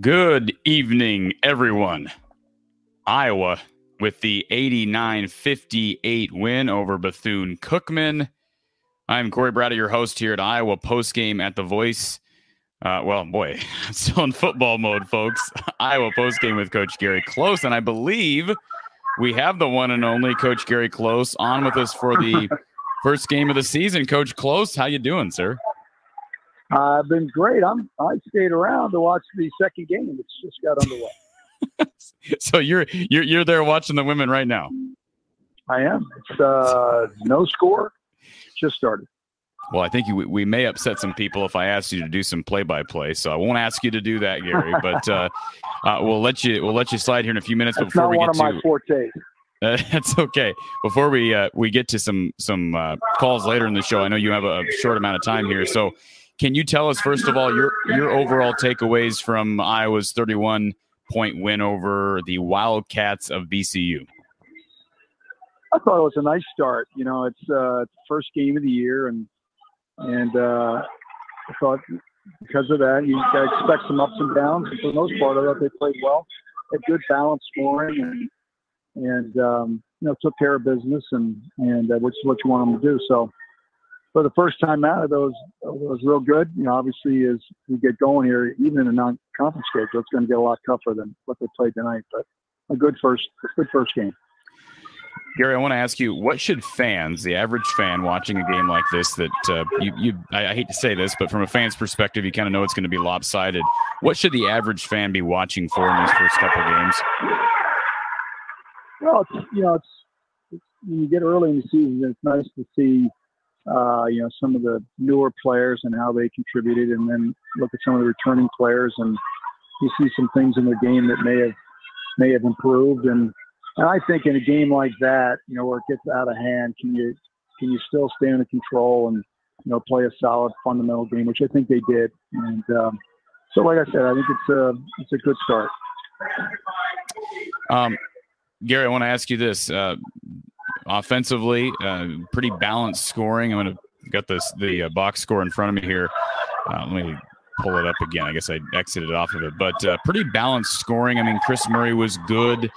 Good evening, everyone. Iowa with the 89 58 win over Bethune Cookman. I'm Corey Brady, your host here at Iowa postgame at the Voice. Uh, well, boy, I'm still in football mode, folks. Iowa postgame with Coach Gary Close, and I believe we have the one and only Coach Gary Close on with us for the first game of the season. Coach Close, how you doing, sir? I've been great. I'm I stayed around to watch the second game. It's just got underway. so you're you're you're there watching the women right now. I am. It's uh, no score. Just started. Well, I think you, we may upset some people if I ask you to do some play-by-play, so I won't ask you to do that, Gary. But uh, uh, we'll let you we'll let you slide here in a few minutes That's before we one get of to. my fortes. Uh, that's okay. Before we uh, we get to some some uh, calls later in the show, I know you have a short amount of time here. So, can you tell us first of all your your overall takeaways from Iowa's 31 point win over the Wildcats of BCU? I thought it was a nice start. You know, it's uh, the first game of the year, and and uh, I thought because of that, you expect some ups and downs. And for the most part, I thought they played well, had good balance scoring, and and um, you know took care of business, and and uh, which is what you want them to do. So for the first time out, of those was real good. You know, obviously as we get going here, even in a non-conference schedule, it's going to get a lot tougher than what they played tonight. But a good first, a good first game. Gary, I want to ask you, what should fans, the average fan watching a game like this, that uh, you, you I, I hate to say this, but from a fan's perspective, you kind of know it's going to be lopsided. What should the average fan be watching for in these first couple games? Well, it's, you know, it's, it's when you get early in the season, it's nice to see, uh, you know, some of the newer players and how they contributed, and then look at some of the returning players, and you see some things in their game that may have may have improved. And, and I think in a game like that, you know, where it gets out of hand, can you can you still stay under control and you know play a solid fundamental game, which I think they did. And um, so, like I said, I think it's a it's a good start. Um, Gary, I want to ask you this: uh, offensively, uh, pretty balanced scoring. I'm going to got this the uh, box score in front of me here. Uh, let me pull it up again. I guess I exited off of it, but uh, pretty balanced scoring. I mean, Kris Murray was good.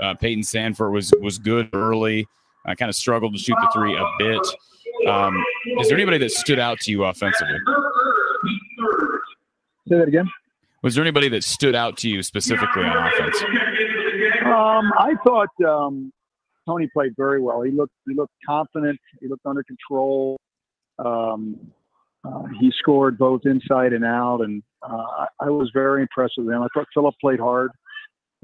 Uh, Payton Sandfort was was good early. I kind of struggled to shoot the three a bit. Um, is there anybody that stood out to you offensively? Say that again. Was there anybody that stood out to you specifically on offense? Um, I thought um, Tony played very well. He looked he looked confident. He looked under control. Um, uh, he scored both inside and out, and uh, I, was very impressed with him. I thought Filip played hard.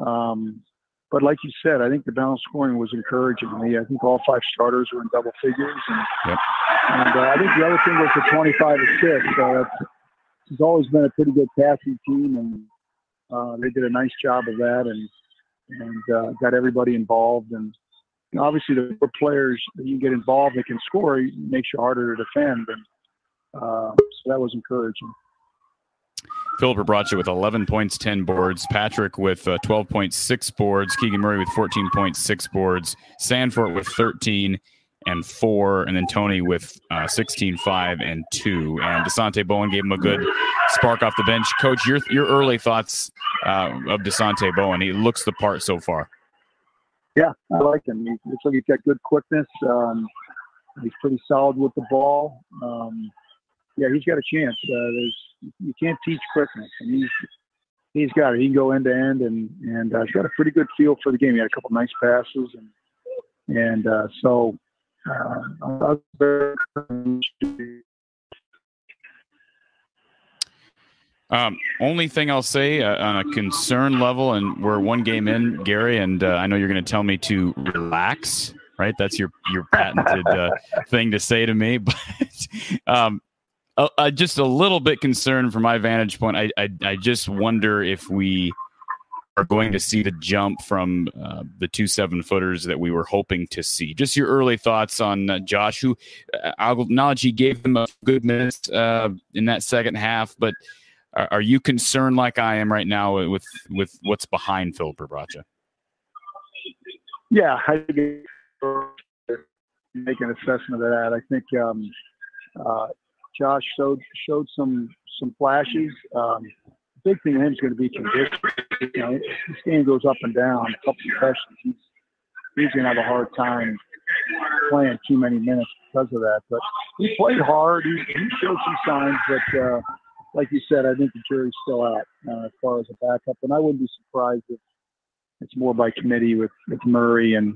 Um, but like you said, I think the balance scoring was encouraging to me. I think all five starters were in double figures, and, Yep. and uh, I think the other thing was the 25 assists. Uh, it's always been a pretty good passing team, and uh, they did a nice job of that, and and uh, got everybody involved. And know, obviously, the more players that you get involved that can score makes you harder to defend, and uh, so that was encouraging. Filip Rebraca with 11 points, 10 boards. Patrick with uh, 12.6 boards. Keegan Murray with 14.6 boards. Sandfort with 13 and 4. And then Tony with uh, 16, 5, and 2. And Dasonte Bowen gave him a good spark off the bench. Coach, your, your early thoughts uh, of Dasonte Bowen. He looks the part so far. Yeah, I like him. He looks like he's got good quickness. Um, he's pretty solid with the ball. Um, yeah, he's got a chance. Uh, there's you can't teach quickness, and he's he's got it. He can go end to end, and and uh, he's got a pretty good feel for the game. He had a couple nice passes, and and uh, so uh, I very Um, only thing I'll say uh, on a concern level, and we're one game in, Gary, and uh, I know you're going to tell me to relax, right? That's your your patented uh, thing to say to me, but um, just a little bit concerned from my vantage point. I, I I just wonder if we are going to see the jump from uh, the two seven footers that we were hoping to see. Just your early thoughts on uh, Josh, who uh, I'll acknowledge he gave them a good minutes uh, in that second half, but are, are you concerned like I am right now with with what's behind Filip Rebraca? Yeah, I think make an assessment of that. I think um, uh, Josh showed showed some some flashes. Um, big thing in him is going to be condition. You know, this game goes up and down, a couple concussions. He's he's going to have a hard time playing too many minutes because of that. But he played hard. He, he showed some signs, that uh, like you said, I think the jury's still out uh, as far as a backup. And I wouldn't be surprised if it's more by committee with, with Murray and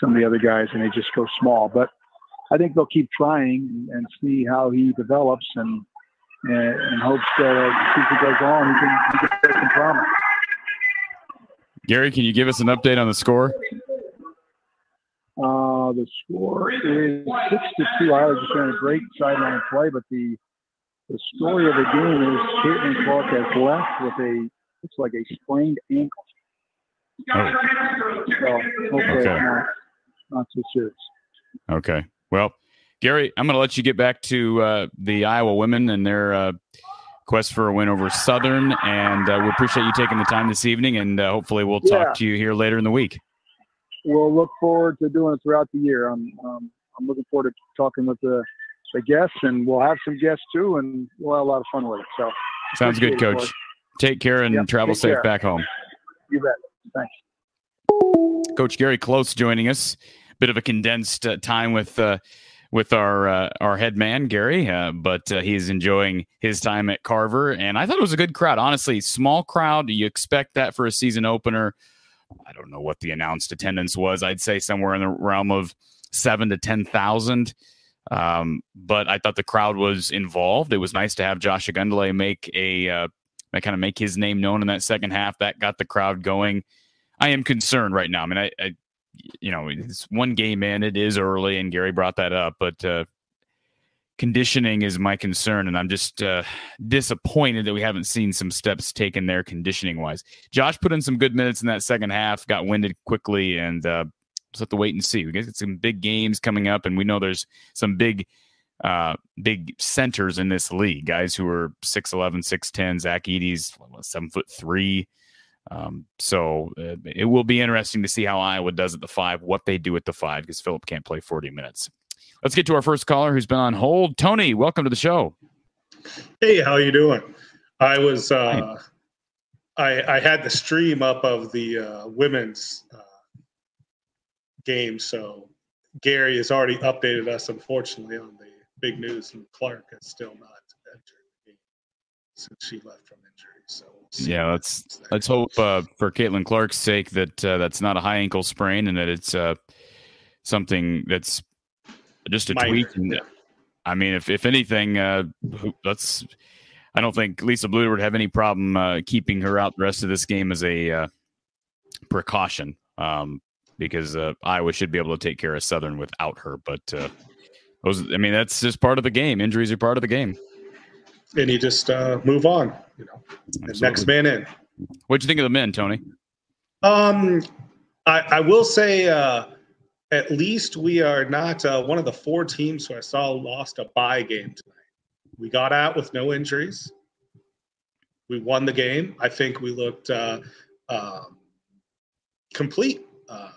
some of the other guys, and they just go small. But I think they'll keep trying and see how he develops and and, and hopes that as the season goes on, he can, he can get some promise. Gary, can you give us an update on the score? Uh, the score is six to two. I was just doing a great sideline play, but the the story of the game is Caitlin Clark has left with a looks like a sprained ankle. Oh. So hopefully okay. not, not too serious. Okay. Well, Gary, I'm going to let you get back to uh, the Iowa women and their uh, quest for a win over Southern, and uh, we appreciate you taking the time this evening. And uh, hopefully, we'll talk yeah. to you here later in the week. We'll look forward to doing it throughout the year. I'm um, I'm looking forward to talking with the the guests, and we'll have some guests too, and we'll have a lot of fun with it. So sounds good, Coach. Take care and yep, travel safe care. back home. You bet. Thanks. Coach Gary Close joining us. Bit of a condensed uh, time with uh, with our uh, our head man Gary, uh, but uh, he's enjoying his time at Carver, and I thought it was a good crowd. Honestly, small crowd. Do you expect that for a season opener. I don't know what the announced attendance was. I'd say somewhere in the realm of seven to ten thousand. Um, but I thought the crowd was involved. It was nice to have Josh Ogundele make a uh, kind of make his name known in that second half. That got the crowd going. I am concerned right now. I mean, I, I you know, it's one game in. It is early, and Gary brought that up, but uh, conditioning is my concern, and I'm just uh, disappointed that we haven't seen some steps taken there conditioning wise. Josh put in some good minutes in that second half, got winded quickly, and uh, just have to wait and see. We get some big games coming up, and we know there's some big, uh, big centers in this league. Guys who are 6'11", 6'10", Zach Edey's seven foot three. Um, so uh, it will be interesting to see how Iowa does at the five, what they do at the five, because Filip can't play 40 minutes. Let's get to our first caller who's been on hold. Tony, welcome to the show. Hey, how you doing? I was uh, I, I had the stream up of the uh, women's uh, game. So Gary has already updated us, unfortunately, on the big news, and Clark is still not entered since she left from injury. So yeah, let's let's hope uh, for Caitlin Clark's sake that uh, that's not a high ankle sprain and that it's uh, something that's just a Minor, tweak. And, yeah. I mean, if if anything, uh, let's. I don't think Lisa Bluder would have any problem uh, keeping her out the rest of this game as a uh, precaution. Um, because uh, Iowa should be able to take care of Southern without her. But uh, those, I mean, that's just part of the game. Injuries are part of the game. And you just uh, move on, you know. Next man in. What'd you think of the men, Tony? Um, I, I will say, uh, at least we are not uh, one of the four teams who I saw lost a bye game tonight. We got out with no injuries. We won the game. I think we looked uh, um, complete. Uh,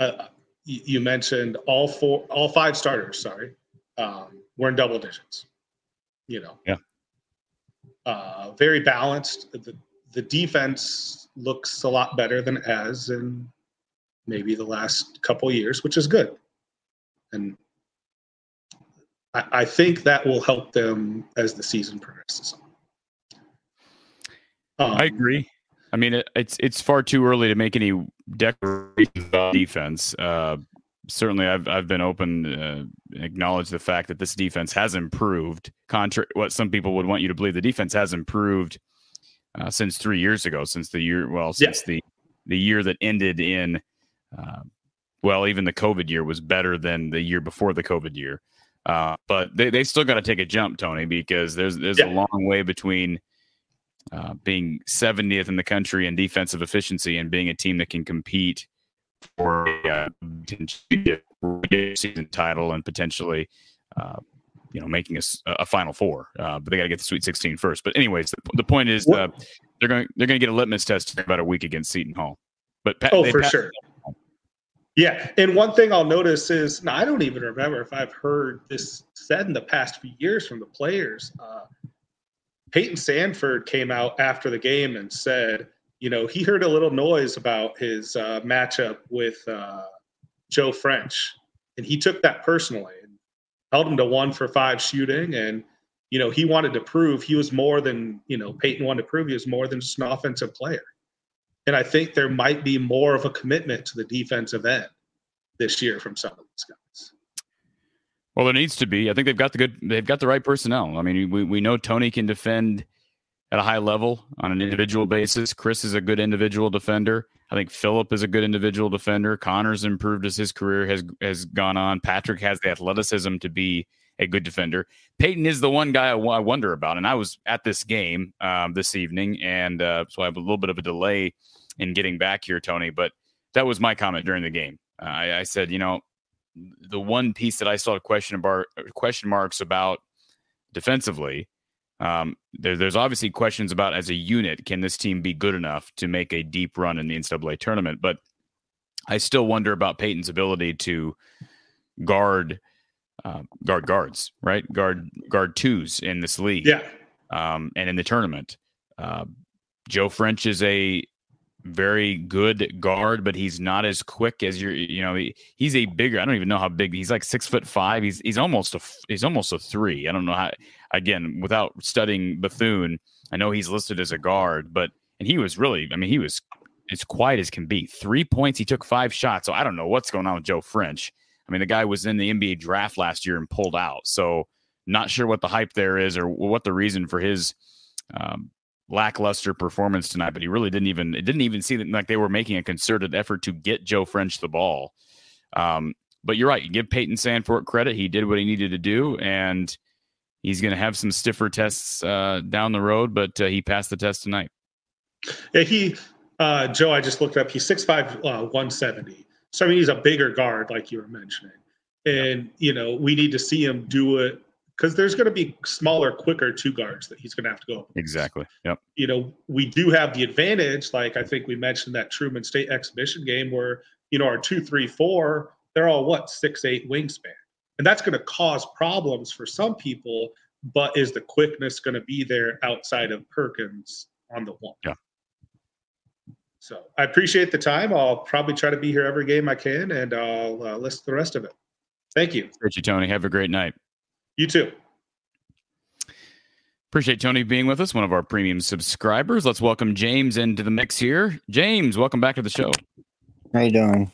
uh, you mentioned all four, all five starters. Sorry, um, were in double digits. You know, yeah, uh, very balanced. The the defense looks a lot better than as in maybe the last couple years, which is good, and I, I think that will help them as the season progresses. Um, I agree. I mean, it, it's it's far too early to make any declarations about defense. Uh, certainly, I've I've been open, uh, acknowledge the fact that this defense has improved. Contrary, what some people would want you to believe, the defense has improved uh, since three years ago, since the year, well, since yeah. the the year that ended in, uh, well, even the COVID year was better than the year before the COVID year. Uh, but they, they still got to take a jump, Tony, because there's there's yeah. a long way between uh, being 70th in the country in defensive efficiency and being a team that can compete for a uh, season title and potentially, uh, you know, making a, a Final Four. Uh, but they got to get the Sweet 16 first. But anyways, the, the point is uh, they're going they're going to get a litmus test in about a week against Seton Hall. But oh, for sure. Yeah, and one thing I'll notice is now I don't even remember if I've heard this said in the past few years from the players. Uh, Sandfort came out after the game and said, you know, he heard a little noise about his uh, matchup with uh, Joe French, and he took that personally and held him to one for five shooting. And you know, he wanted to prove he was more than you know Payton wanted to prove he was more than just an offensive player. And I think there might be more of a commitment to the defensive end this year from some of these guys. Well, there needs to be. I think they've got the good. They've got the right personnel. I mean, we we know Tony can defend at a high level on an individual basis. Kris is a good individual defender. I think Filip is a good individual defender. Connor's improved as his career has has gone on. Patrick has the athleticism to be a good defender. Payton is the one guy I, wonder about, and I was at this game um, this evening, and uh, so I have a little bit of a delay in getting back here, Tony. But that was my comment during the game. Uh, I, I, said, you know, the one piece that I saw question bar question marks about defensively um, there, there's obviously questions about as a unit, can this team be good enough to make a deep run in the NCAA tournament? But I still wonder about Payton's ability to guard uh, guard guards, right? Guard guard twos in this league, yeah, um, and in the tournament. Uh, Joe French is a very good guard, but he's not as quick as you're. You know, he, he's a bigger. I don't even know how big. He's like six foot five. He's he's almost a he's almost a three. I don't know how. Again, without studying Bethune, I know he's listed as a guard, but and he was really. I mean, he was as quiet as can be. Three points. He took five shots. So I don't know what's going on with Joe French. I mean, the guy was in the NBA draft last year and pulled out. So not sure what the hype there is or what the reason for his um, lackluster performance tonight, but he really didn't even it didn't even seem like they were making a concerted effort to get Joe French the ball. Um, but you're right. You give Payton Sandfort credit; he did what he needed to do, and he's going to have some stiffer tests uh, down the road. But uh, he passed the test tonight. Yeah, he uh, Joe. I just looked up. He's 6'5", uh, 170. So I mean, he's a bigger guard, like you were mentioning, and you know we need to see him do it because there's going to be smaller, quicker two guards that he's going to have to go. Exactly. Yep. You know, we do have the advantage, like I think we mentioned that Truman State exhibition game where, you know, our two, three, four, they're all what, six, eight wingspan. And that's going to cause problems for some people, but is the quickness going to be there outside of Perkins on the one? Yeah. So I appreciate the time. I'll probably try to be here every game I can, and I'll uh, list the rest of it. Thank you. Appreciate you, Tony. Have a great night. You too. Appreciate Tony being with us, one of our premium subscribers. Let's welcome James into the mix here. James, welcome back to the show. How you doing?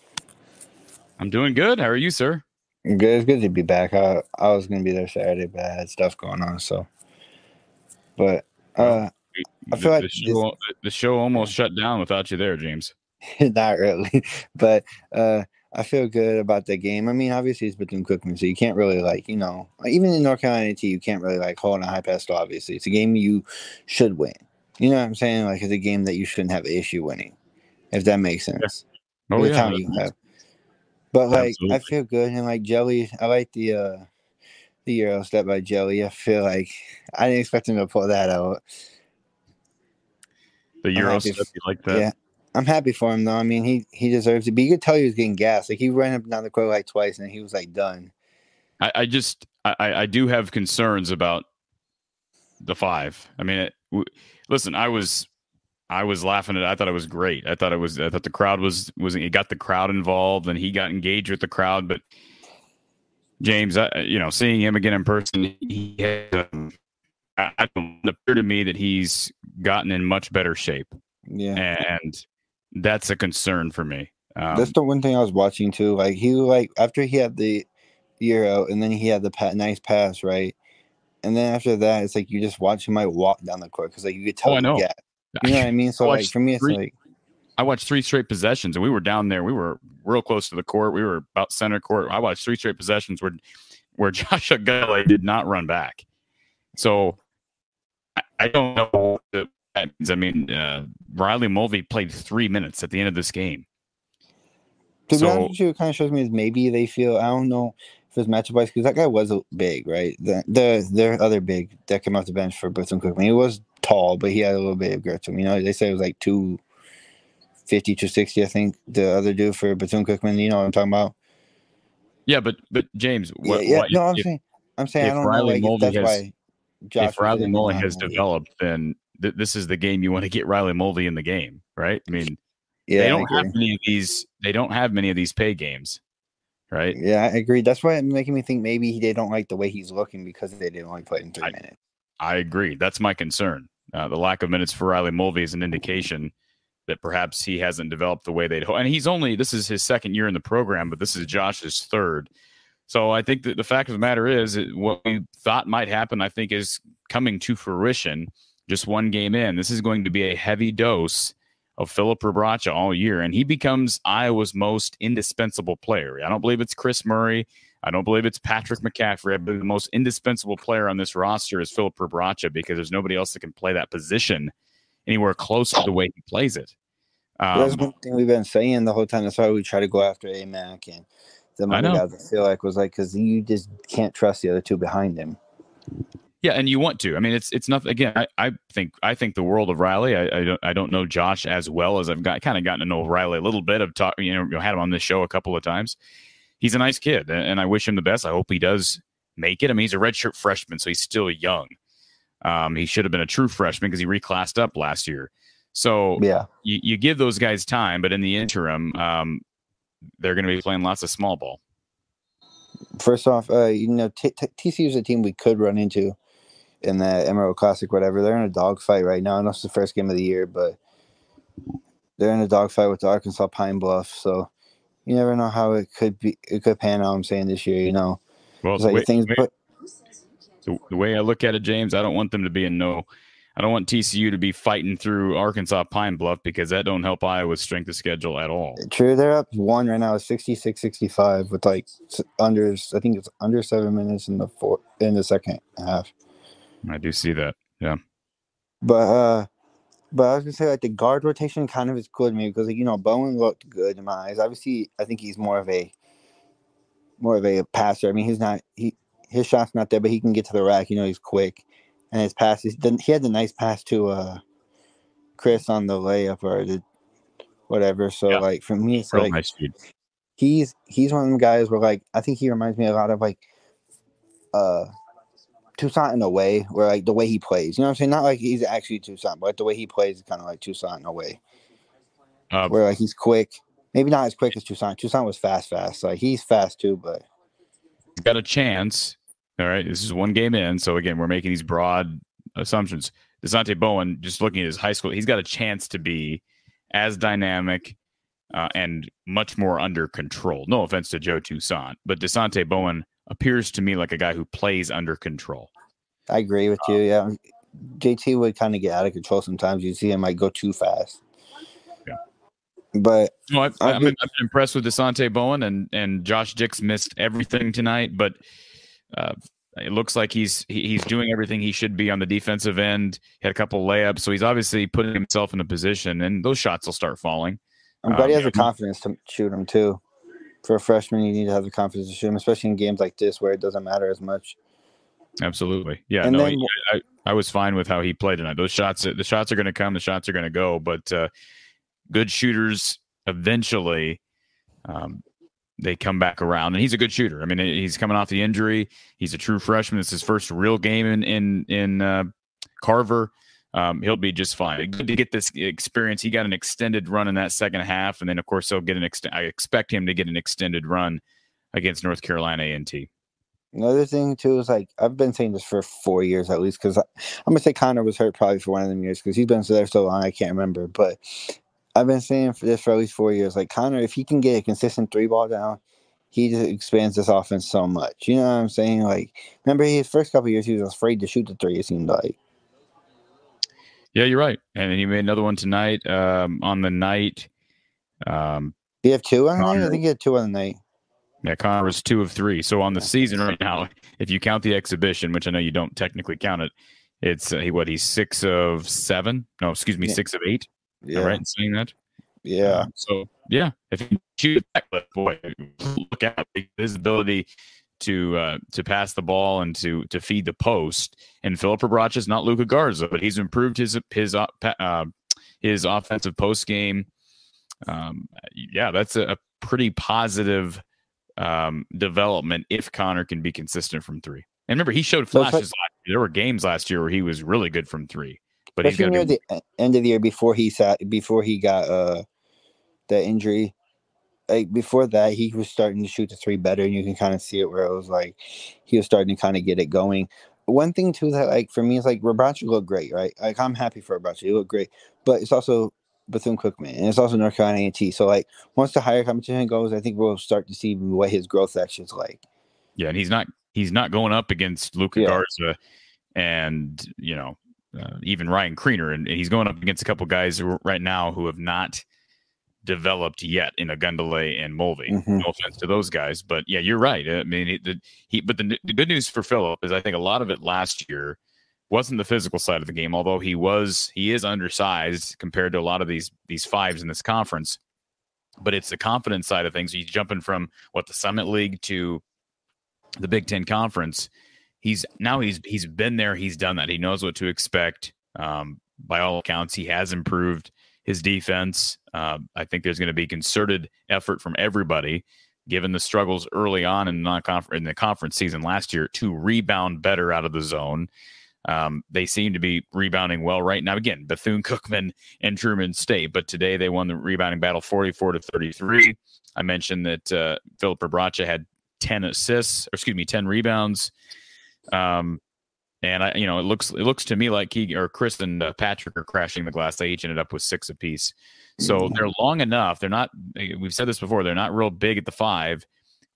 I'm doing good. How are you, sir? Good. It's good to be back. I I was gonna be there Saturday, but I had stuff going on. So, but uh, I feel the, like the show, the show almost shut down without you there, James. not really, but uh, I feel good about the game. I mean, obviously it's Bethune Cookman, so you can't really like, you know, even in North Carolina T, you can't really like hold on a high pass. Obviously, it's a game you should win. You know what I'm saying? Like it's a game that you shouldn't have an issue winning, if that makes sense. Yeah. Oh, the yeah. talent you have. But like, Absolutely. I feel good and like Jelly. I like the uh the Euro step by Jelly. I feel like I didn't expect him to pull that out. The Euro happy stuff, f- you like that? Yeah. I'm happy for him though. I mean, he he deserves it. But you could tell he was getting gas. Like he ran up and down the court like twice, and he was like done. I, I just I, I do have concerns about the five. I mean, it, w- listen, I was I was laughing at. it. I thought it was great. I thought it was. I thought the crowd was was. He got the crowd involved and he got engaged with the crowd. But James, I, you know, seeing him again in person, he had. Um, I, I don't it appear to me that he's gotten in much better shape, Yeah. and that's a concern for me. Um, That's the one thing I was watching too. Like he like after he had the Euro, and then he had the pa- nice pass, right? And then after that, it's like you just watch him like walk down the court because like you could tell. Oh, I know. gap. You know what I mean? So like for me, it's three- like I watched three straight possessions, and we were down there. We were real close to the court. We were about center court. I watched three straight possessions where where Josh Gale did not run back. So I, I don't know what that means. I mean, uh, Riley Mulvey played three minutes at the end of this game. to be So- honest with you, it kind of shows me is maybe they feel I don't know if it's matchup wise because that guy was a big, right? The the their other big that came off the bench for Bethune Cookman. He was tall, but he had a little bit of girth to him. You know, they say it was like two fifty to sixty. I think the other dude for Bethune Cookman. You know what I'm talking about? Yeah, but but James, what, yeah, yeah. what- no, I'm if- saying, I'm saying, if I don't Riley know like, if Mulvey that's has- why. Josh if Riley Mulvey has developed, then th- this is the game you want to get Riley Mulvey in the game, right? I mean, Yeah, they don't have many of these. They don't have many of these pay games, right? Yeah, I agree. That's why it's making me think maybe they don't like the way he's looking because they didn't only play in three I- minutes. I agree. That's my concern. Uh, the lack of minutes for Riley Mulvey is an indication that perhaps he hasn't developed the way they'd hope. And he's only this is his second year in the program, but this is Josh's third. So I think that the fact of the matter is, what we thought might happen, I think, is coming to fruition. Just one game in, this is going to be a heavy dose of Filip Rebraca all year, and he becomes Iowa's most indispensable player. I don't believe it's Kris Murray. I don't believe it's Patrick McCaffery. I believe the most indispensable player on this roster is Filip Rebraca because there's nobody else that can play that position anywhere close to the way he plays it. That's Um, one thing we've been saying the whole time. That's why we try to go after AMAC and the other guys. I feel like was like because you just can't trust the other two behind him. Yeah, and you want to. I mean, it's it's nothing. Again, I, I think I think the world of Riley. I, I don't I don't know Josh as well as I've got kind of gotten to know Riley a little bit. Of talk, you know, had him on this show a couple of times. He's a nice kid, and I wish him the best. I hope he does make it. I mean, he's a redshirt freshman, so he's still young. Um, he should have been a true freshman because he reclassed up last year. So Yeah, you, you give those guys time, but in the interim, um, they're going to be playing lots of small ball. first off, uh, you know, t- t- TCU is a team we could run into in the Emerald Classic, whatever. They're in a dogfight right now. I know it's the first game of the year, but they're in a dogfight with the Arkansas Pine Bluff. So you never know how it could be. It could pan out. I'm saying this year, you know, Well, the like way, things. way- But the, the way I look at it, James, I don't want them to be in no. I don't want TCU to be fighting through Arkansas Pine Bluff because that don't help Iowa's strength of schedule at all. True, they're up one right now, 66 65 with like under, I think it's under seven minutes in the four in the second half. I do see that. Yeah. But, uh, but I was gonna say like the guard rotation kind of is good to me because like, you know Bowen looked good in my eyes. Obviously, I think he's more of a more of a passer. I mean, he's not he his shot's not there, but he can get to the rack. You know, he's quick, and his passes. Then he had the nice pass to uh Kris on the layup or the whatever. So Yeah. like for me, it's Real like nice he's he's one of them guys where like I think he reminds me a lot of like uh Toussaint in a way where like the way he plays. You know what I'm saying? Not like he's actually Toussaint, but like the way he plays is kind of like Toussaint in a way. Uh, Where like he's quick. Maybe not as quick as Toussaint. Toussaint was fast, fast. Like he's fast too, but got a chance. All right. This is one game in. So again, we're making these broad assumptions. Dasonte Bowen, just looking at his high school, he's got a chance to be as dynamic uh, and much more under control. No offense to Joe Toussaint, but Dasonte Bowen appears to me like a guy who plays under control. I agree with you. Yeah. JT would kind of get out of control sometimes. You see him like go too fast. Yeah. But No, I've, I I've, been. I've been impressed with Dasonte Bowen and and Josh Dix missed everything tonight, but uh, it looks like he's he, he's doing everything he should be on the defensive end. He had a couple layups, so he's obviously putting himself in a position, and those shots will start falling. I'm glad he Um, has the confidence to shoot him too. For a freshman, you need to have the confidence to shoot him, especially in games like this where it doesn't matter as much. Absolutely, yeah. And no, then- he- I, I was fine with how he played tonight. Those shots, the shots are going to come, the shots are going to go, but uh, good shooters eventually. Um, they come back around, and he's a good shooter. I mean, he's coming off the injury. He's a true freshman. It's his first real game in in in uh, Carver. Um, he'll be just fine. Good to get this experience. He got an extended run in that second half, and then of course he'll get an. Ext- I expect him to get an extended run against North Carolina A and T. Another thing too is like I've been saying this for four years at least because I'm gonna say Connor was hurt probably for one of them years because he's been there so long I can't remember. But I've been saying for this for at least four years. Like Connor, if he can get a consistent three ball down, he just expands this offense so much. You know what I'm saying? Like remember his first couple years he was afraid to shoot the three. It seemed like. Yeah, you're right. And then he made another one tonight. Um, on the night, um, he have two on? Connor- I think he had two on the night. yeah, Connor was two of three. So on the season right now, if you count the exhibition, which I know you don't technically count it, it's uh, he what he's six of seven. No, excuse me, Yeah. six of eight. Yeah. Am right in saying that? Yeah. Um, so yeah, if you shoot that clip, boy, look out his ability to uh, to pass the ball and to to feed the post. And Filip Rebraca is not Luka Garza, but he's improved his his uh, his offensive post game. Um, yeah, that's a, a pretty positive um, development if Connor can be consistent from three. And remember, he showed flashes there were games last year where he was really good from three. But he's Especially got near the end of the year before he sat before he got uh the injury. Like before that, he was starting to shoot the three better, and you can kind of see it where it was like he was starting to kind of get it going. One thing too that like for me is like Rebraca looked great, right? Like I'm happy for Rebraca, he looked great, but it's also Bethune Cookman and it's also North Carolina A&T. So like once the higher competition goes, I think we'll start to see what his growth actually is like. yeah, and he's not he's not going up against Luka Yeah. Garza and you know uh, even Ryan Kriener, and he's going up against a couple guys who, right now who have not developed yet in Ogundele and Mulvey. Mhm. No offense to those guys, but yeah, you're right. I mean, he, the, he but the, the good news for Filip is I think a lot of it last year wasn't the physical side of the game, although he was he is undersized compared to a lot of these these fives in this conference. But it's the confidence side of things. He's jumping from what the Summit League to the Big Ten Conference. He's now he's he's been there. He's done that. He knows what to expect. Um, by all accounts, he has improved his defense. Uh, I think there's going to be concerted effort from everybody, given the struggles early on in in the conference season last year, to rebound better out of the zone. Um, they seem to be rebounding well right now. Again, Bethune Cookman and Truman State, but today they won the rebounding battle 44 to 33. I mentioned that uh, Filip Rebraca had 10 assists, or excuse me, 10 rebounds. Um, and I, you know, it looks it looks to me like he or Kris and uh, Patrick are crashing the glass. They each ended up with six apiece. So they're long enough. They're not. We've said this before. They're not real big at the five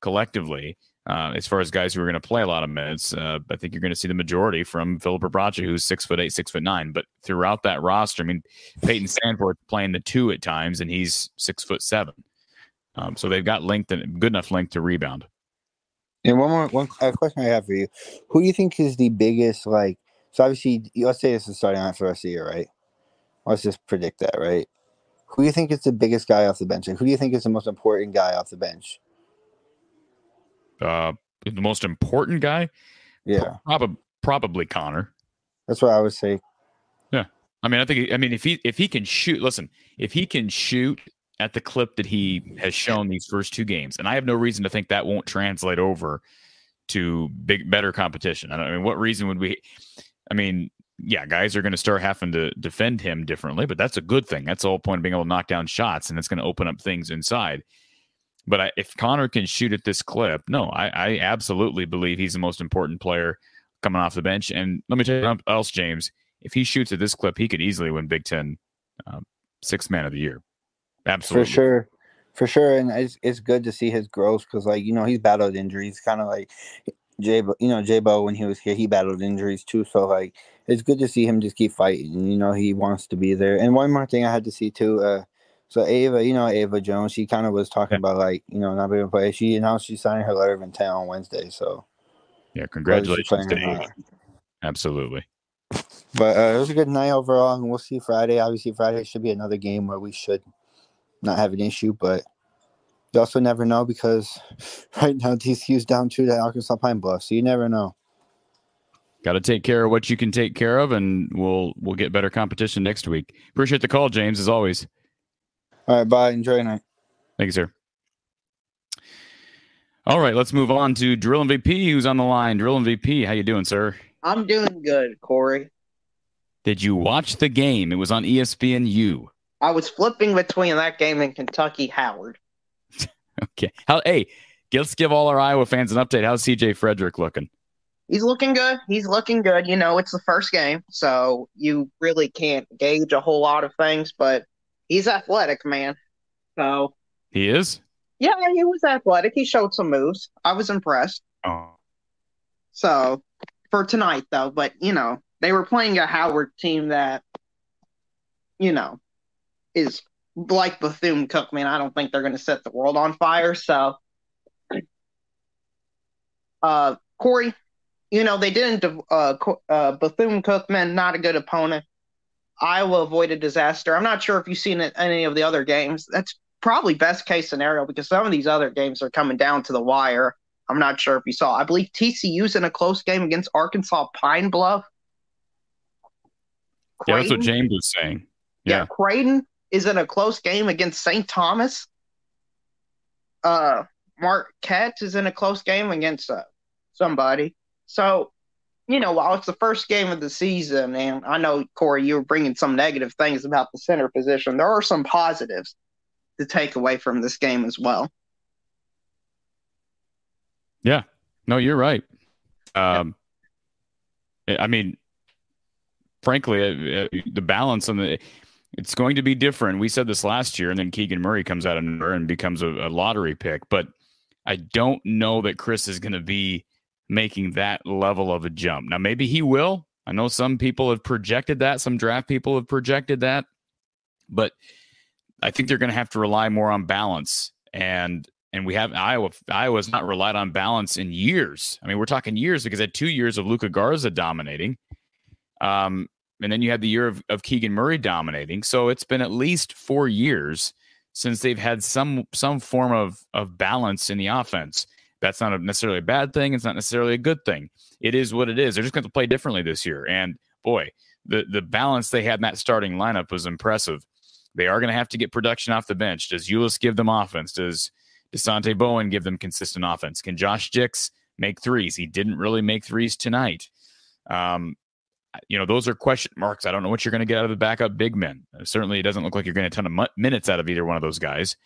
collectively. Uh, as far as guys who are going to play a lot of minutes, uh, I think you're going to see the majority from Filip Rebraca, who's six foot eight, six foot nine. But throughout that roster, I mean, Payton Sandfort playing the two at times, and he's six foot seven. Um, so they've got length and good enough length to rebound. And one more one a question I have for you: Who do you think is the biggest like? So obviously, let's say this is starting out for the rest of the year, right? Let's just predict that, right? Who do you think is the biggest guy off the bench, and who do you think is the most important guy off the bench? Uh, the most important guy, Yeah, probably probably Connor. that's what I would say. Yeah, I mean, I think I mean if he if he can shoot, listen, if he can shoot at the clip that he has shown these first two games, and I have no reason to think that won't translate over to big better competition. I, don't, I mean, what reason would we? I mean, yeah, guys are going to start having to defend him differently, but that's a good thing. That's the whole point of being able to knock down shots, and it's going to open up things inside. But I, if Connor can shoot at this clip, no, I, I absolutely believe he's the most important player coming off the bench. And let me tell you something else, James. If he shoots at this clip, he could easily win Big Ten um, sixth man of the year. Absolutely, For sure. For sure. And it's, it's good to see his growth because, like, you know, he's battled injuries, kind of like Jay, Bo- you know, J Bo when he was here, he battled injuries too. So, like, it's good to see him just keep fighting. You know, he wants to be there. And one more thing I had to see too. Uh, so Ava, you know, Ava Jones, she kind of was talking about, like, you know, not being able to play. She announced she signed her letter of intent on Wednesday. So, Yeah, congratulations to Ava. Absolutely. But uh, it was a good night overall, and we'll see Friday. Obviously, Friday should be another game where we should not have an issue, but you also never know because right now TCU's down two to Arkansas Pine Bluff, so you never know. Got to take care of what you can take care of, and we'll we'll get better competition next week. Appreciate the call, James, as always. All right, bye. Enjoy your night. Thank you, sir. All right, let's move on to Drill MVP, who's on the line. Drill MVP, how you doing, sir? I'm doing good, Corey. Did you watch the game? It was on ESPNU. I was flipping between that game and Kentucky Howard. Okay. How? Hey, let's give all our Iowa fans an update. How's CJ Fredrick looking? He's looking good. He's looking good. You know, it's the first game, so you really can't gauge a whole lot of things, but he's athletic, man. So, He is. yeah, he was athletic. He showed some moves. I was impressed. Oh, So, for tonight, though, but, you know, they were playing a Howard team that, you know, is like Bethune Cookman. I don't think they're going to set the world on fire. So, uh, Corey, you know, they didn't, uh, uh, Bethune Cookman, not a good opponent. Iowa avoided disaster. I'm not sure if you've seen it, any of the other games. That's probably best case scenario because some of these other games are coming down to the wire. I'm not sure if you saw. I believe TCU's in a close game against Arkansas Pine Bluff. yeah, that's what James was saying. yeah, Yeah. Creighton is in a close game against St. Thomas. Uh, Marquette is in a close game against uh, somebody. So, you know, while it's the first game of the season, and I know Corey, you were bringing some negative things about the center position. There are some positives to take away from this game as well. Yeah, no, you're right. Um, I mean, frankly, uh, uh, the balance on the it's going to be different. We said this last year, and then Keegan Murray comes out of nowhere and becomes a, a lottery pick. But I don't know that Kris is going to be making that level of a jump. Now, maybe he will. I know some people have projected that, some draft people have projected that, but I think they're going to have to rely more on balance. And and we have Iowa. Iowa's not relied on balance in years. I mean, we're talking years because had two years of Luca Garza dominating, um, and then you had the year of, of Keegan Murray dominating. So it's been at least four years since they've had some some form of of balance in the offense. That's not a necessarily a bad thing. It's not necessarily a good thing. It is what it is. They're just going to play differently this year. And boy, the the balance they had in that starting lineup was impressive. They are going to have to get production off the bench. Does Ulis give them offense? Does Dasonte Bowen give them consistent offense? Can Josh Dix make threes? He didn't really make threes tonight. Um, you know, those are question marks. I don't know what you're going to get out of the backup big men. certainly, it doesn't look like you're getting a ton of minutes out of either one of those guys.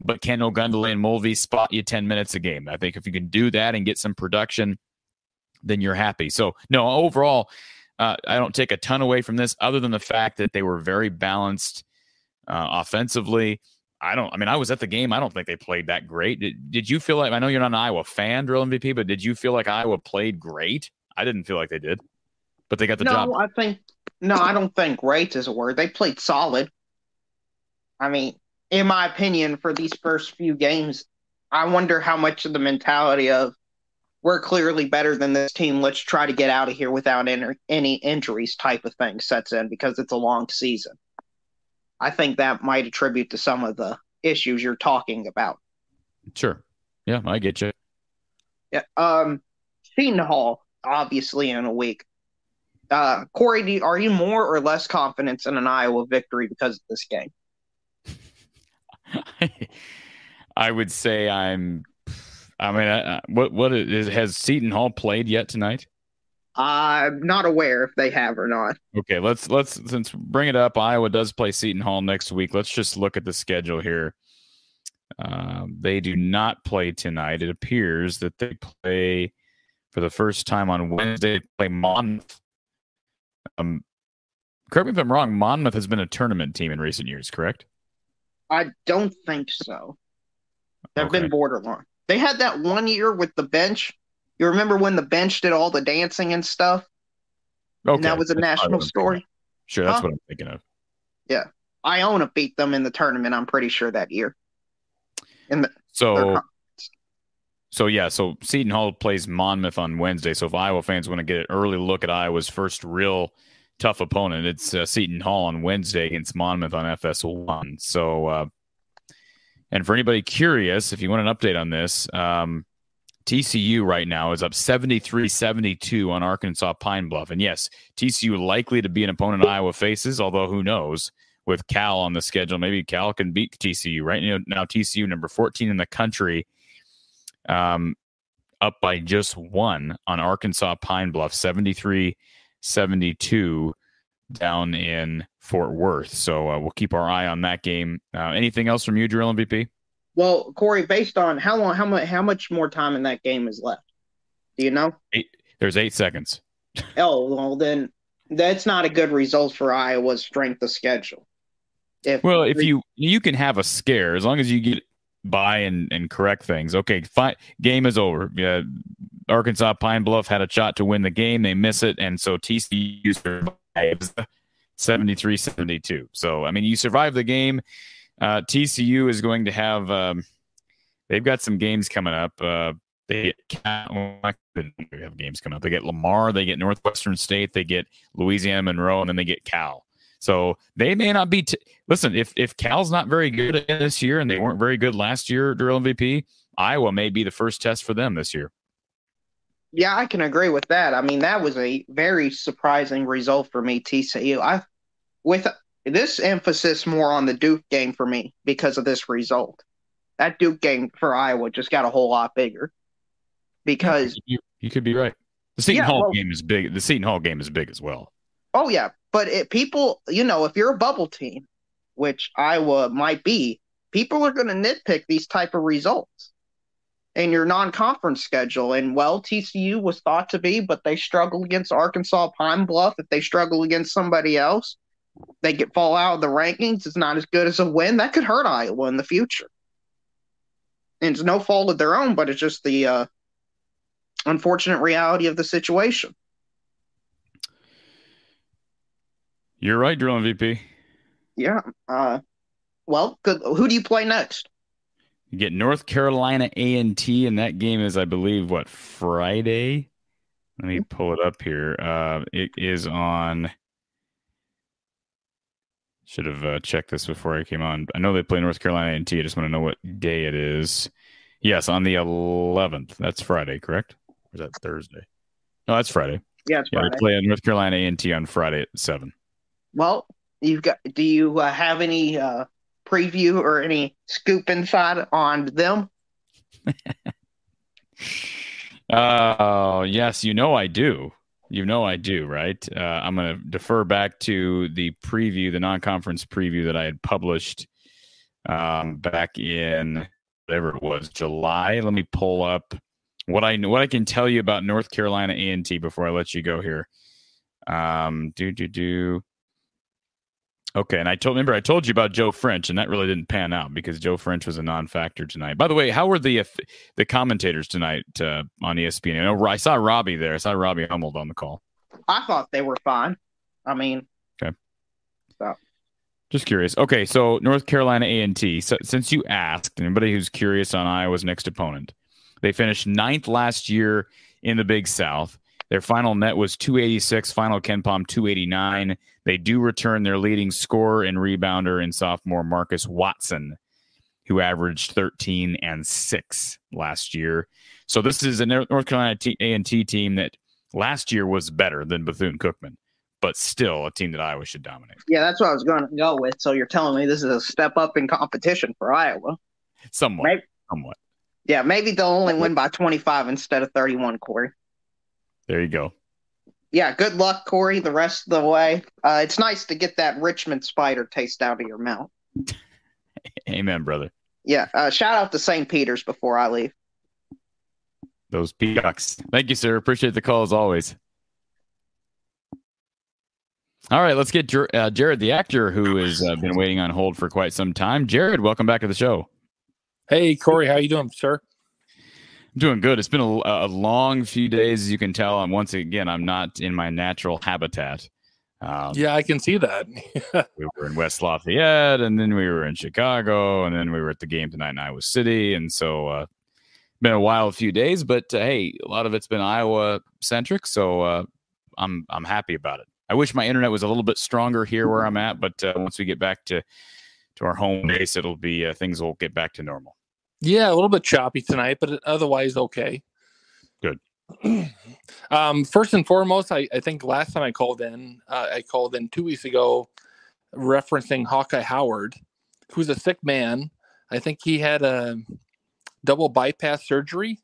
But can Ogundele and Mulvey spot you 10 minutes a game? I think if you can do that and get some production, then you're happy. So, no, overall, uh, I don't take a ton away from this other than the fact that they were very balanced uh, offensively. I don't, I mean, I was at the game. I don't think they played that great. Did, did you feel like, I know you're not an Iowa fan, drill MVP, but did you feel like Iowa played great? I didn't feel like they did, but they got the no, job. No, I think, no, I don't think great is a word. They played solid. I mean, in my opinion, for these first few games, I wonder how much of the mentality of we're clearly better than this team. Let's try to get out of here without any injuries type of thing sets in because it's a long season. I think that might attribute to some of the issues you're talking about. Sure. Yeah, I get you. Yeah. Um, Seton Hall, obviously, in a week. Uh, Corey, are you more or less confident in an Iowa victory because of this game? I would say I'm. I mean, uh, what what is has Seton Hall played yet tonight? I'm not aware if they have or not. Okay, let's let's since bring it up. Iowa does play Seton Hall next week. Let's just look at the schedule here. Um, they do not play tonight. It appears that they play for the first time on Wednesday. They play Monmouth. Um, correct me if I'm wrong. Monmouth has been a tournament team in recent years, correct? I don't think so. They've okay. been borderline. They had that one year with the bench. You remember when the bench did all the dancing and stuff? Okay. And that was a that's national story. Sure, that's huh? what I'm thinking of. Yeah. Iona beat them in the tournament, I'm pretty sure, that year. In the so so yeah, so Seton Hall plays Monmouth on Wednesday. So if Iowa fans want to get an early look at Iowa's first real tough opponent. It's uh, Seton Hall on Wednesday against Monmouth on FS1. So, uh, and for anybody curious, if you want an update on this, um, TCU right now is up 73 72 on Arkansas Pine Bluff. And yes, TCU likely to be an opponent Iowa faces, although who knows with Cal on the schedule. Maybe Cal can beat TCU right. Now, TCU number 14 in the country, um, up by just one on Arkansas Pine Bluff, 73 72 down in Fort Worth. So uh, we'll keep our eye on that game. Uh, anything else from you, Drill MVP? Well, Corey, based on how long, how much, how much more time in that game is left? Do you know? Eight, there's eight seconds. oh well, then that's not a good result for Iowa's strength of schedule. If well, if you you can have a scare as long as you get by and, and correct things. Okay, fine. Game is over. Yeah, Arkansas Pine Bluff had a shot to win the game. They miss it, and so TCU survives 73 72. So, I mean, you survive the game. Uh, TCU is going to have, um, they've got some games coming up. Uh, they have games coming up. They get Lamar, they get Northwestern State, they get Louisiana Monroe, and then they get Cal. So they may not be. T- Listen, if if Cal's not very good this year, and they weren't very good last year, Drill MVP, Iowa may be the first test for them this year. Yeah, I can agree with that. I mean, that was a very surprising result for me, TCU. I with this emphasis more on the Duke game for me because of this result. That Duke game for Iowa just got a whole lot bigger because you, you could be right. The Seton Yeah, Hall well- game is big. The Seton Hall game is big as well. Oh yeah, but it, people, you know, if you're a bubble team, which Iowa might be, people are going to nitpick these type of results in your non-conference schedule. And well, TCU was thought to be, but they struggle against Arkansas Pine Bluff. If they struggle against somebody else, they get fall out of the rankings. It's not as good as a win. That could hurt Iowa in the future. And it's no fault of their own, but it's just the uh, unfortunate reality of the situation. You're right, drill MVP. Yeah. Uh, well, good. Who do you play next? You get North Carolina A and T, and that game is, I believe, what Friday. Let me pull it up here. Uh, it is on. Should have uh, checked this before I came on. I know they play North Carolina A and T. I just want to know what day it is. Yes, on the 11th. That's Friday, correct? Or is that Thursday? No, that's Friday. Yeah, it's Yeah, they play North Carolina A and T on Friday at seven. Well, you've got. Do you uh, have any uh, preview or any scoop inside on them? Oh, yes, you know I do. You know I do, right? Uh, I'm going to defer back to the preview, the non-conference preview that I had published um, back in whatever it was, July. Let me pull up what I what I can tell you about North Carolina A&T before I let you go here. Um, do do do. Okay, and I told remember I told you about Joe French, and that really didn't pan out because Joe French was a non-factor tonight. By the way, how were the uh, the commentators tonight uh, on ESPN? I, know, I saw Robbie there. I saw Robbie Hummel on the call. I thought they were fine. I mean, okay, so Just curious. Okay, so North Carolina A and T. So, since you asked, anybody who's curious on Iowa's next opponent, they finished ninth last year in the Big South. Their final net was 286. Final KenPom 289. They do return their leading scorer and rebounder in sophomore Marcus Watson, who averaged 13 and six last year. So this is a North Carolina A&T team that last year was better than Bethune Cookman, but still a team that Iowa should dominate. yeah, that's what I was going to go with. So you're telling me this is a step up in competition for Iowa? Somewhat. Maybe- Somewhat. Yeah, maybe they'll only win by 25 instead of 31, Corey. There you go. Yeah, good luck, Corey, the rest of the way. Uh, it's nice to get that Richmond Spider taste out of your mouth. Amen, brother. Yeah, uh, shout out to St. Peter's before I leave. Those peacocks. Thank you, sir. Appreciate the call as always. All right, let's get Jer- uh, Jared, the actor, who has uh, been waiting on hold for quite some time. Jared, welcome back to the show. Hey, Corey, how you doing, sir? Doing good. It's been a, a long few days, as you can tell. And once again, I'm not in my natural habitat. Um, Yeah, I can see that. we were in West Lafayette, and then we were in Chicago, and then we were at the game tonight in Iowa City, and so uh, been a wild few days. But uh, hey, a lot of it's been Iowa centric, so uh, I'm I'm happy about it. I wish my internet was a little bit stronger here where I'm at, but uh, once we get back to to our home base, it'll be uh, things will get back to normal. Yeah, a little bit choppy tonight, but otherwise okay. Good. um, first and foremost, I, I think last time I called in, uh, I called in two weeks ago, referencing Hawkeye Howard, who's a sick man. I think he had a double bypass surgery,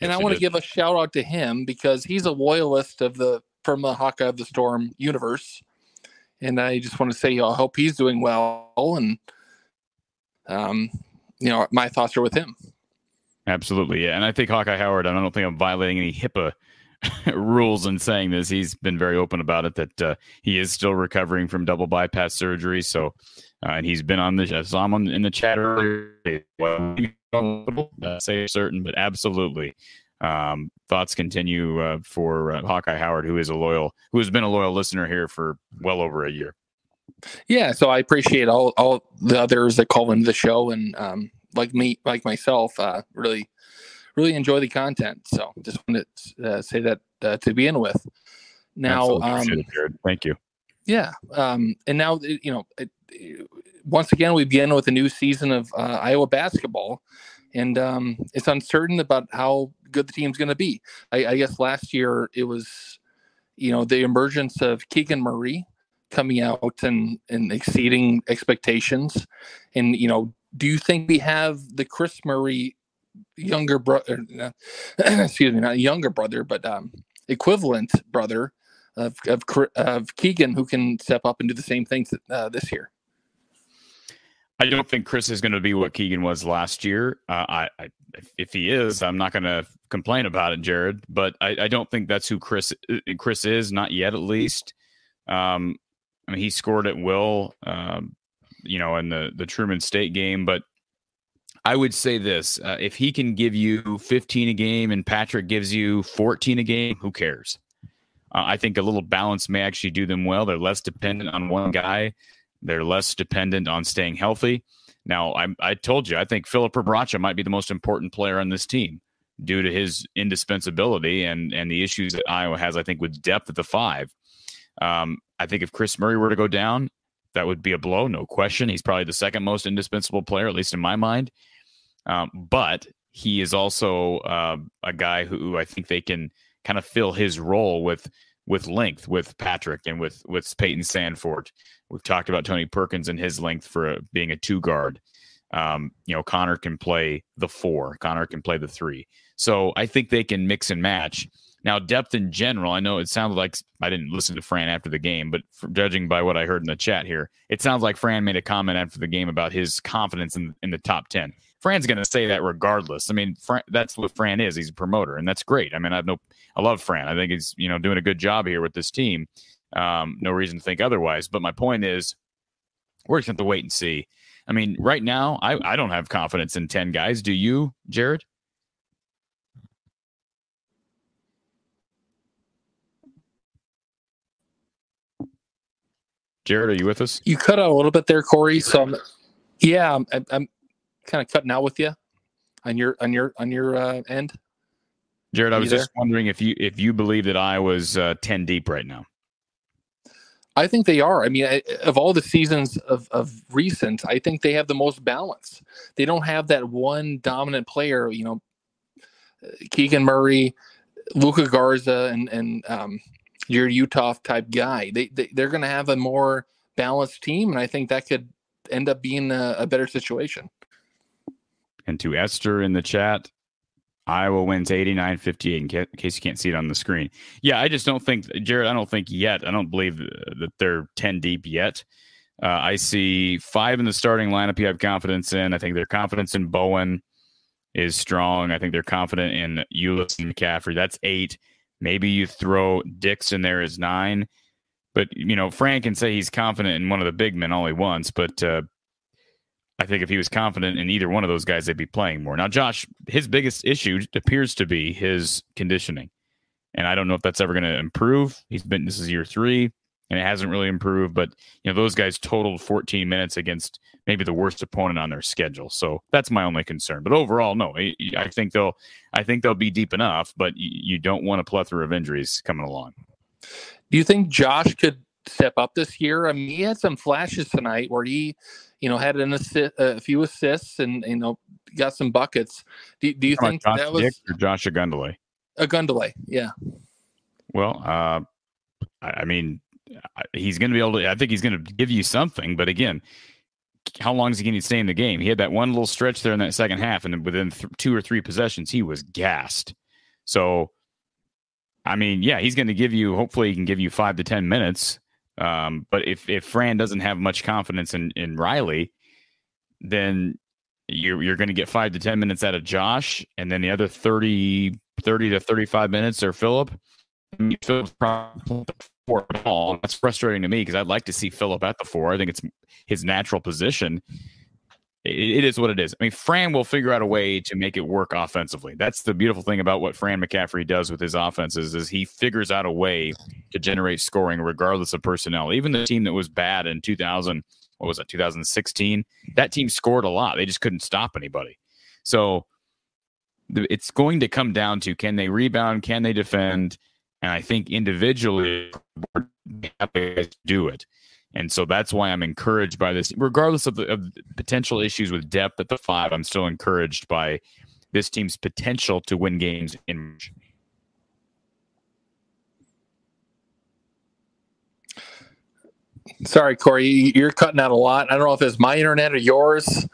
and Yes, I want to give a shout out to him because he's a loyalist of the from the Hawkeye of the Storm universe, and I just want to say I hope he's doing well, and um, you know my thoughts are with him. Absolutely, yeah. And I think Hawkeye Howard. I don't think I'm violating any HIPAA rules in saying this. He's been very open about it that uh, he is still recovering from double bypass surgery. So, uh, and he's been on the. I saw him in the chat earlier. Uh, say certain, but absolutely. Um, thoughts continue uh, for uh, Hawkeye Howard, who is a loyal, who has been a loyal listener here for well over a year. Yeah, so I appreciate all all the others that call into the show and um, like me, like myself, uh, really, really enjoy the content. So just wanted to uh, say that uh, to begin with. Now, um, it, thank you. yeah, um, and now you know, it, once again we begin with a new season of uh, Iowa basketball, and um, it's uncertain about how good the team's going to be. I, I guess last year it was, you know, the emergence of Keegan Murray coming out and and exceeding expectations, and you know, do you think we have the Kris Murray younger brother, excuse me, not younger brother, but um, equivalent brother of, of, of Keegan who can step up and do the same things uh, this year. I don't think Kris is going to be what Keegan was last year. Uh, I, I, if he is, I'm not going to complain about it, Jared. But I, I, don't think that's who Kris uh, Kris is, not yet, at least. Um, I mean, he scored at will, um, you know, in the the Truman State game. But I would say this: uh, if he can give you 15 a game and Patrick gives you 14 a game, who cares? Uh, I think a little balance may actually do them well. They're less dependent on one guy. They're less dependent on staying healthy. Now, I, I told you, I think Filip Rebraca might be the most important player on this team due to his indispensability and and the issues that Iowa has. I think with depth at the five. Um, I think if Kris Murray were to go down, that would be a blow, no question. He's probably the second most indispensable player, at least in my mind. Um, but he is also uh, a guy who I think they can kind of fill his role with with length with Patrick and with with Payton Sandfort. We've talked about Tony Perkins and his length for a, being a two guard. Um, you know, Connor can play the four. Connor can play the three. So I think they can mix and match. Now, depth in general, I know it sounded like I didn't listen to Fran after the game, but judging by what I heard in the chat here, it sounds like Fran made a comment after the game about his confidence in, in the top 10. Fran's going to say that regardless. I mean, Fran, that's what Fran is. He's a promoter, and that's great. I mean, I have no, I love Fran. I think he's you know doing a good job here with this team. Um, no reason to think otherwise. But my point is, we're just going to wait and see. I mean, right now, I, I don't have confidence in ten guys. Do you, Jared? Jared, are you with us? You cut out a little bit there, Corey. So, I'm, yeah, I'm, I'm kind of cutting out with you on your on your on your uh, end. Jared, I was just wondering if you if you believe that I was uh, ten deep right now. I think they are. I mean, of all the seasons of, of recent, I think they have the most balance. They don't have that one dominant player. You know, Keegan Murray, Luka Garza, and and um, your Utah type guy. They, they they're going to have a more balanced team, and I think that could end up being a, a better situation. And to Esther in the chat, Iowa wins 89 58 in case you can't see it on the screen. Yeah, I just don't think, Jared, I don't think yet. I don't believe that they're 10 deep yet. Uh, I see five in the starting lineup you have confidence in. I think their confidence in Bowen is strong. I think they're confident in Ulis and McCaffery. That's eight. Maybe you throw Dix in there as nine. But, you know, Frank can say he's confident in one of the big men all he wants, but uh, I think if he was confident in either one of those guys, they'd be playing more. Now, Josh, his biggest issue appears to be his conditioning. And I don't know if that's ever going to improve. He's been, this is year three, and it hasn't really improved. But, you know, those guys totaled 14 minutes against maybe the worst opponent on their schedule. So that's my only concern. But overall, no, I think they'll, I think they'll be deep enough, but you don't want a plethora of injuries coming along. Do you think Josh could step up this year? I mean, he had some flashes tonight where he, you know, had an assist, a few assists and, you know, got some buckets. Do, do you think that was Dix or Josh Ogundele? Ogundele, yeah. Well, uh, I mean, he's going to be able to. I think he's going to give you something, but again, how long is he going to stay in the game? He had that one little stretch there in that second half, and within th- two or three possessions, he was gassed. So, I mean, yeah, he's going to give you. Hopefully, he can give you five to ten minutes. Um, but if if Fran doesn't have much confidence in in Riley, then you're you're going to get five to ten minutes out of Josh, and then the other 30, 30 to thirty five minutes are Filip. Filip's four ball. That's frustrating to me because I'd like to see Filip at the four. I think it's his natural position it, it is what it is. I mean, Fran will figure out a way to make it work offensively. That's the beautiful thing about what Fran McCaffery does with his offenses is he figures out a way to generate scoring regardless of personnel. Even the team that was bad in 2000, what was it, 2016, that team scored a lot. They just couldn't stop anybody. So it's going to come down to can they rebound, can they defend, and I think individually do it. And so that's why I'm encouraged by this, regardless of the, of the potential issues with depth at the five. I'm still encouraged by this team's potential to win games in. Sorry, Corey, you're cutting out a lot. I don't know if it's my internet or yours,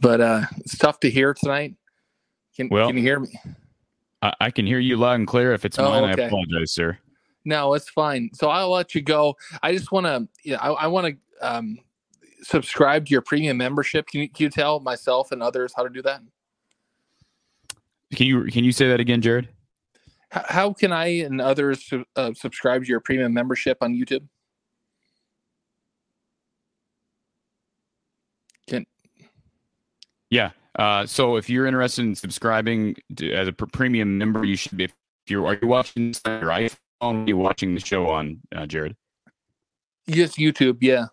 but uh, it's tough to hear tonight. Can Well- can you hear me? I, I can hear you loud and clear. If it's Oh, mine, I apologize, sir. No, it's fine. So I'll let you go. I just want to, you know, I, I want to um, subscribe to your premium membership. Can you, can you tell myself and others how to do that? Can you can you say that again, Jared? How, how can I and others uh, subscribe to your premium membership on YouTube? Can Yeah. Uh, so if you're interested in subscribing to, as a premium member, you should be. If you're are you watching this on your iPhone? Are you watching the show on uh, Jared? Yes, YouTube? Yeah.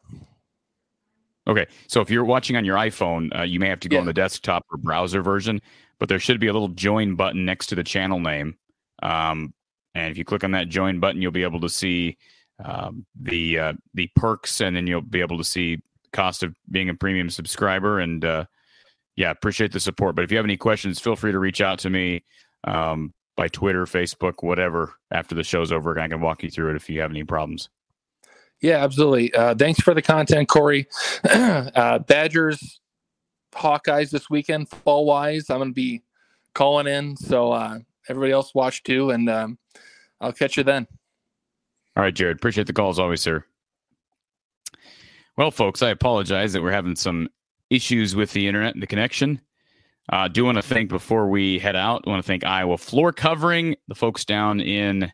Okay, so if you're watching on your iPhone, uh, you may have to go Yeah. on the desktop or browser version, but there should be a little join button next to the channel name. Um, and if you click on that join button, you'll be able to see um, the uh, the perks, and then you'll be able to see cost of being a premium subscriber. And uh, yeah, appreciate the support. But if you have any questions, feel free to reach out to me um, by Twitter, Facebook, whatever. After the show's over, and I can walk you through it if you have any problems. Yeah, absolutely. Uh, thanks for the content, Corey. uh, Badgers, Hawkeyes this weekend, fall wise. I'm going to be calling in. So uh, everybody else watch too. And um, I'll catch you then. All right, Jared. Appreciate the call as always, sir. Well, folks, I apologize that we're having some issues with the internet and the connection. Uh, do want to thank before we head out. I want to thank Iowa Floor Covering, the folks down in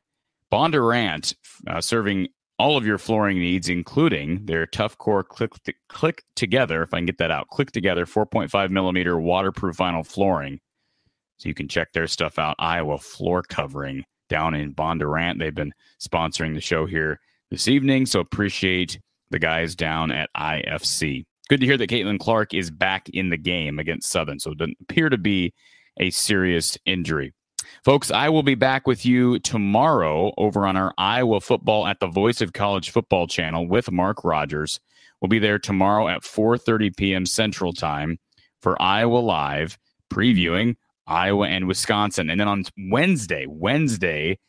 Bondurant, uh, serving all of your flooring needs, including their tough core click click together. If I can get that out, click together 4.5 millimeter waterproof vinyl flooring. So you can check their stuff out. Iowa Floor Covering down in Bondurant. They've been sponsoring the show here this evening. So appreciate the guys down at IFC. Good to hear that Caitlin Clark is back in the game against Southern. So it doesn't appear to be a serious injury. Folks, I will be back with you tomorrow over on our Iowa Football at the Voice of College Football channel with Mark Rogers. We'll be there tomorrow at 4:30 p.m. Central Time for Iowa Live, previewing Iowa and Wisconsin. And then on Wednesday, Wednesday,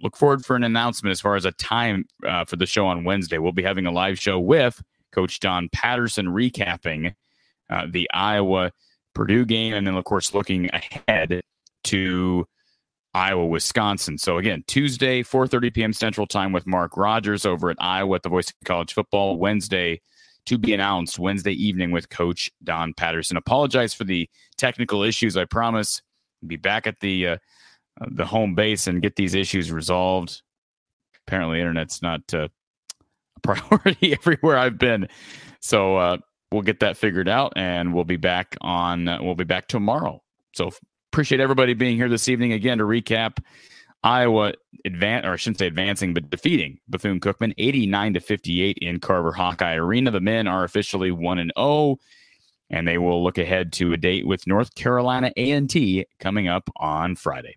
look forward for an announcement as far as a time uh, for the show on Wednesday. We'll be having a live show with Coach Don Patterson recapping uh, the Iowa Purdue game, and then of course looking ahead to Iowa Wisconsin. So again, Tuesday 4:30 p.m. Central Time with Mark Rogers over at Iowa at the Voice of College Football. Wednesday to be announced Wednesday evening with Coach Don Patterson. Apologize for the technical issues. I promise be back at the uh, uh, the home base and get these issues resolved. Apparently, internet's not uh, a priority everywhere I've been, so uh, we'll get that figured out, and we'll be back on. Uh, we'll be back tomorrow. So appreciate everybody being here this evening again to recap. Iowa advan or I shouldn't say advancing, but defeating Bethune Cookman 89 to 58 in Carver Hawkeye Arena. The men are officially 1 and 0 and they will look ahead to a date with North Carolina A&T coming up on Friday.